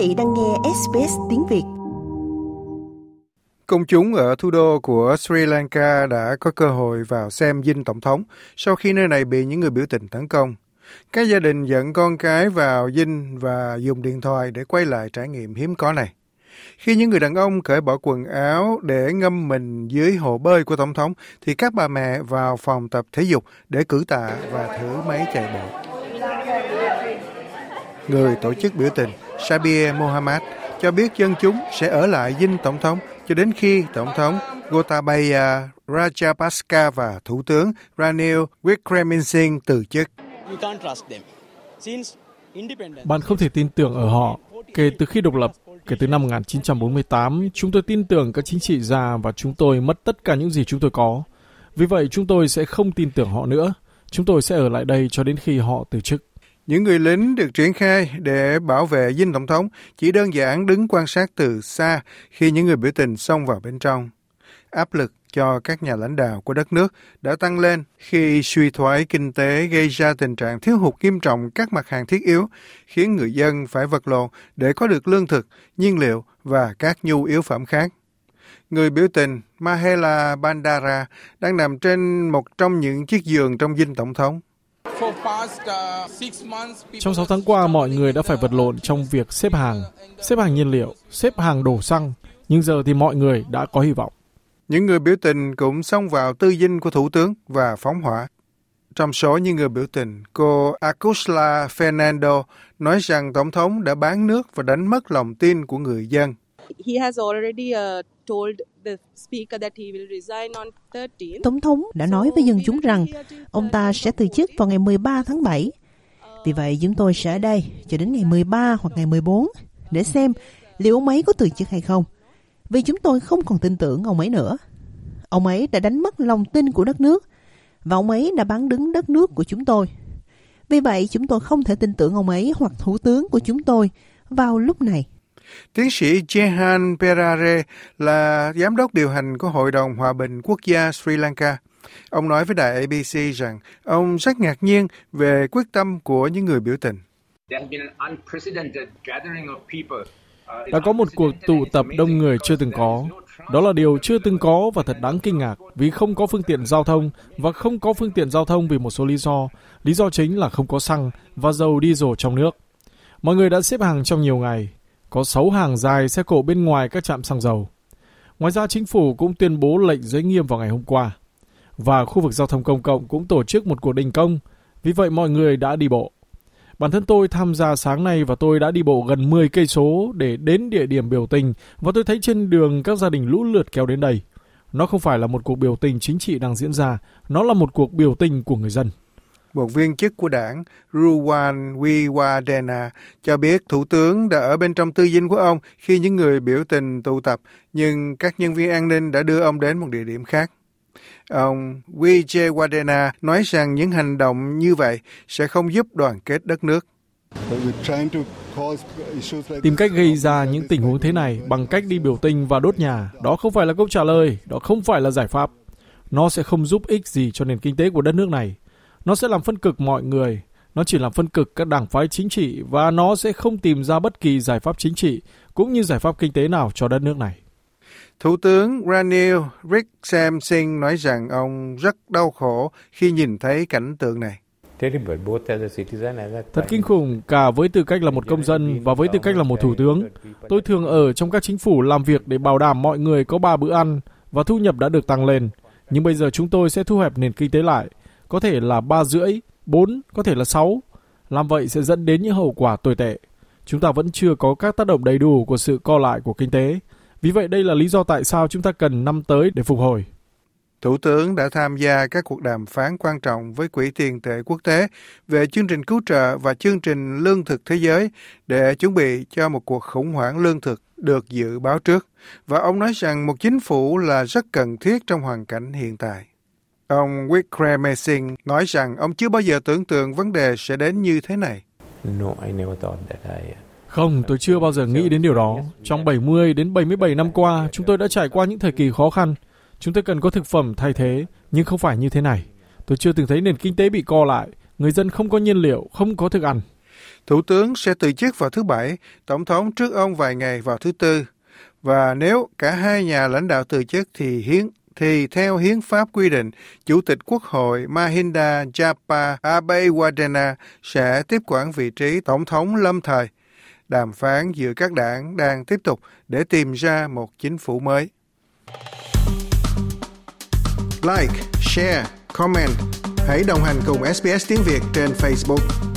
vị đang nghe SBS tiếng Việt. Công chúng ở thủ đô của Sri Lanka đã có cơ hội vào xem dinh tổng thống sau khi nơi này bị những người biểu tình tấn công. Các gia đình dẫn con cái vào dinh và dùng điện thoại để quay lại trải nghiệm hiếm có này. Khi những người đàn ông cởi bỏ quần áo để ngâm mình dưới hồ bơi của Tổng thống, thì các bà mẹ vào phòng tập thể dục để cử tạ và thử máy chạy bộ. Người tổ chức biểu tình Sabir Mohammad cho biết dân chúng sẽ ở lại dinh Tổng thống cho đến khi Tổng thống Gotabaya Rajapaksa và Thủ tướng Ranil Wickremesinghe từ chức. Bạn không thể tin tưởng ở họ. Kể từ khi độc lập, kể từ năm 1948, chúng tôi tin tưởng các chính trị gia và chúng tôi mất tất cả những gì chúng tôi có. Vì vậy, chúng tôi sẽ không tin tưởng họ nữa. Chúng tôi sẽ ở lại đây cho đến khi họ từ chức. Những người lính được triển khai để bảo vệ dinh tổng thống chỉ đơn giản đứng quan sát từ xa khi những người biểu tình xông vào bên trong. Áp lực cho các nhà lãnh đạo của đất nước đã tăng lên khi suy thoái kinh tế gây ra tình trạng thiếu hụt nghiêm trọng các mặt hàng thiết yếu, khiến người dân phải vật lộn để có được lương thực, nhiên liệu và các nhu yếu phẩm khác. Người biểu tình Mahela Bandara đang nằm trên một trong những chiếc giường trong dinh tổng thống. Trong 6 tháng qua, mọi người đã phải vật lộn trong việc xếp hàng, xếp hàng nhiên liệu, xếp hàng đổ xăng, nhưng giờ thì mọi người đã có hy vọng. Những người biểu tình cũng xông vào tư dinh của Thủ tướng và phóng hỏa. Trong số những người biểu tình, cô Acusla Fernando nói rằng Tổng thống đã bán nước và đánh mất lòng tin của người dân. Tổng thống đã nói với dân chúng rằng ông ta sẽ từ chức vào ngày 13 tháng 7. Vì vậy chúng tôi sẽ ở đây cho đến ngày 13 hoặc ngày 14 để xem liệu ông ấy có từ chức hay không vì chúng tôi không còn tin tưởng ông ấy nữa. Ông ấy đã đánh mất lòng tin của đất nước và ông ấy đã bán đứng đất nước của chúng tôi. Vì vậy, chúng tôi không thể tin tưởng ông ấy hoặc thủ tướng của chúng tôi vào lúc này. Tiến sĩ Jehan Perare là giám đốc điều hành của Hội đồng Hòa bình Quốc gia Sri Lanka. Ông nói với đài ABC rằng ông rất ngạc nhiên về quyết tâm của những người biểu tình. Đã có một cuộc tụ tập đông người chưa từng có. Đó là điều chưa từng có và thật đáng kinh ngạc vì không có phương tiện giao thông và không có phương tiện giao thông vì một số lý do. Lý do chính là không có xăng và dầu diesel trong nước. Mọi người đã xếp hàng trong nhiều ngày. Có 6 hàng dài xe cộ bên ngoài các trạm xăng dầu. Ngoài ra chính phủ cũng tuyên bố lệnh giới nghiêm vào ngày hôm qua. Và khu vực giao thông công cộng cũng tổ chức một cuộc đình công. Vì vậy mọi người đã đi bộ. Bản thân tôi tham gia sáng nay và tôi đã đi bộ gần 10 cây số để đến địa điểm biểu tình và tôi thấy trên đường các gia đình lũ lượt kéo đến đây. Nó không phải là một cuộc biểu tình chính trị đang diễn ra, nó là một cuộc biểu tình của người dân. Một viên chức của đảng Ruwan Wiwadena cho biết thủ tướng đã ở bên trong tư dinh của ông khi những người biểu tình tụ tập, nhưng các nhân viên an ninh đã đưa ông đến một địa điểm khác. Ông Vijay Wadena nói rằng những hành động như vậy sẽ không giúp đoàn kết đất nước. Tìm cách gây ra những tình huống thế này bằng cách đi biểu tình và đốt nhà, đó không phải là câu trả lời, đó không phải là giải pháp. Nó sẽ không giúp ích gì cho nền kinh tế của đất nước này. Nó sẽ làm phân cực mọi người, nó chỉ làm phân cực các đảng phái chính trị và nó sẽ không tìm ra bất kỳ giải pháp chính trị cũng như giải pháp kinh tế nào cho đất nước này. Thủ tướng Ranil Wickremesinghe nói rằng ông rất đau khổ khi nhìn thấy cảnh tượng này. Thật kinh khủng cả với tư cách là một công dân và với tư cách là một thủ tướng. Tôi thường ở trong các chính phủ làm việc để bảo đảm mọi người có ba bữa ăn và thu nhập đã được tăng lên. Nhưng bây giờ chúng tôi sẽ thu hẹp nền kinh tế lại. Có thể là ba rưỡi, bốn, có thể là sáu. Làm vậy sẽ dẫn đến những hậu quả tồi tệ. Chúng ta vẫn chưa có các tác động đầy đủ của sự co lại của kinh tế vì vậy đây là lý do tại sao chúng ta cần năm tới để phục hồi. Thủ tướng đã tham gia các cuộc đàm phán quan trọng với Quỹ tiền tệ quốc tế về chương trình cứu trợ và chương trình lương thực thế giới để chuẩn bị cho một cuộc khủng hoảng lương thực được dự báo trước. Và ông nói rằng một chính phủ là rất cần thiết trong hoàn cảnh hiện tại. Ông Wickremesinghe nói rằng ông chưa bao giờ tưởng tượng vấn đề sẽ đến như thế này. No, I never thought that I không, tôi chưa bao giờ nghĩ đến điều đó. Trong 70 đến 77 năm qua, chúng tôi đã trải qua những thời kỳ khó khăn. Chúng tôi cần có thực phẩm thay thế, nhưng không phải như thế này. Tôi chưa từng thấy nền kinh tế bị co lại, người dân không có nhiên liệu, không có thức ăn. Thủ tướng sẽ từ chức vào thứ Bảy, Tổng thống trước ông vài ngày vào thứ Tư. Và nếu cả hai nhà lãnh đạo từ chức thì hiến thì theo hiến pháp quy định, Chủ tịch Quốc hội Mahinda Japa Abeywadena sẽ tiếp quản vị trí Tổng thống lâm thời. Đàm phán giữa các đảng đang tiếp tục để tìm ra một chính phủ mới. Like, share, comment. Hãy đồng hành cùng SBS tiếng Việt trên Facebook.